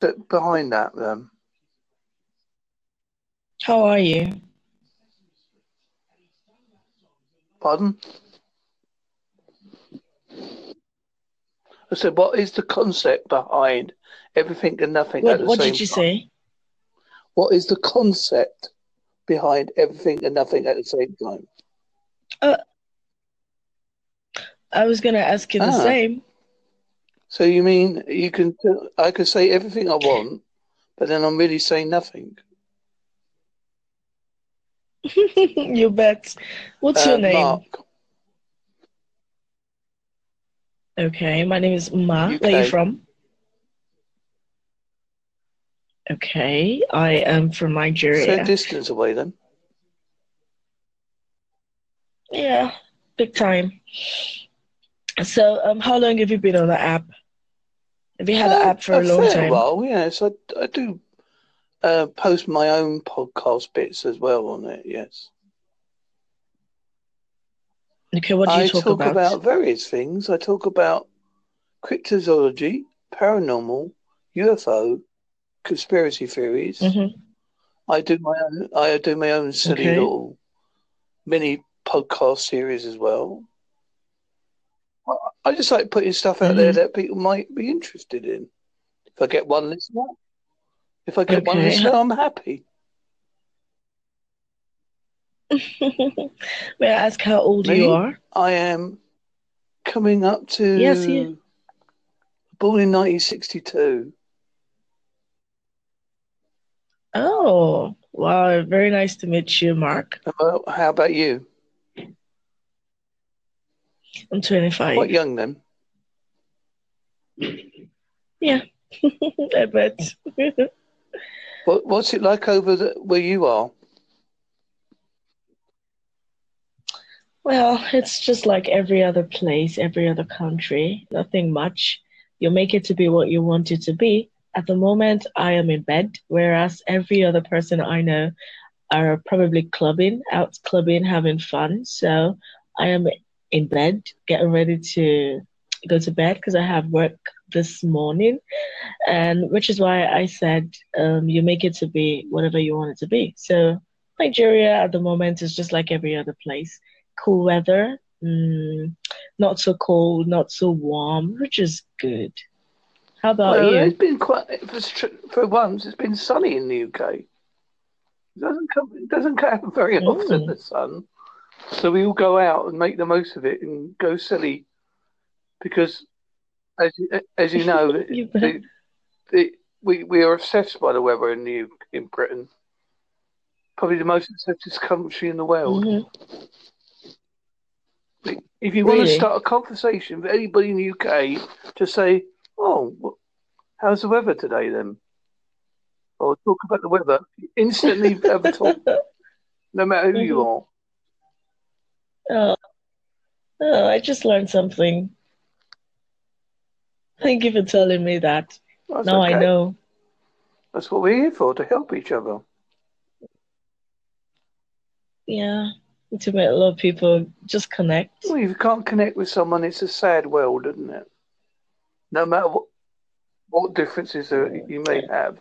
that behind that then? How are you? Pardon? I said, what is the concept behind everything and nothing What at the same time? What did you time? say? What is the concept behind everything and nothing at the same time? Uh, I was gonna ask you the Ah. same. So you mean you can? I can say everything I want, but then I'm really saying nothing. You bet. What's your Uh, name? Mark, Okay, my name is Nma. Where are you from? Okay, I am from Nigeria. Nigeria. distance away then. Yeah, big time. So, um, how long have you been on the app? Have you had Uh, app for a long fair time? while, yes. I, I do uh, post my own podcast bits as well on it. Yes, Okay, what do you I talk talk about? about various things. I talk about cryptozoology, paranormal, UFO, conspiracy theories. hmm I do my own. I do my own silly Okay. little mini podcast series as well. I, just like putting stuff out there hmm that people might be interested in. If I get one listener, if I get one Okay. listener, I'm happy. May I ask how old you are? I am coming up to. Yes, you. born in 1962. Oh, wow. Very nice to meet you, Mark. Well, how about you? I'm Quite 25. young then. Yeah, I bet. What, what's it like over the, where you are? Well, it's just like every other place, every other country, nothing much. You make it to be what you want it to be. At the moment, I am in bed, whereas every other person I know are probably clubbing, out clubbing, having fun. So I am in bed, getting ready to go to bed because I have work this morning, and which is why I said um, you make it to be whatever you want it to be. So Nigeria at the moment is just like every other place cool weather, mm, not so cold, not so warm, which is good. How about Well, you? it's been quite for, for once. It's been sunny in the UK. It doesn't come. It doesn't happen very often. Mm. The sun, so we all go out and make the most of it and go silly because, as you, as you know, You bet. the, the, we we are obsessed by the weather in the in Britain. Probably the most obsessed country in the world. Mhm. If you want to start a conversation with anybody in the UK, just say, "Oh, how's the weather today?" Then, or talk about the weather. Instantly have a talk, no matter who you Mhm. are. Oh, oh, I just learned something. Thank you for telling me that. That's Now I know. That's what we're here for to help each other. Yeah, to make a lot of people just connect. Well, if you can't connect with someone, it's a sad world, isn't it? No matter what, what differences you may have.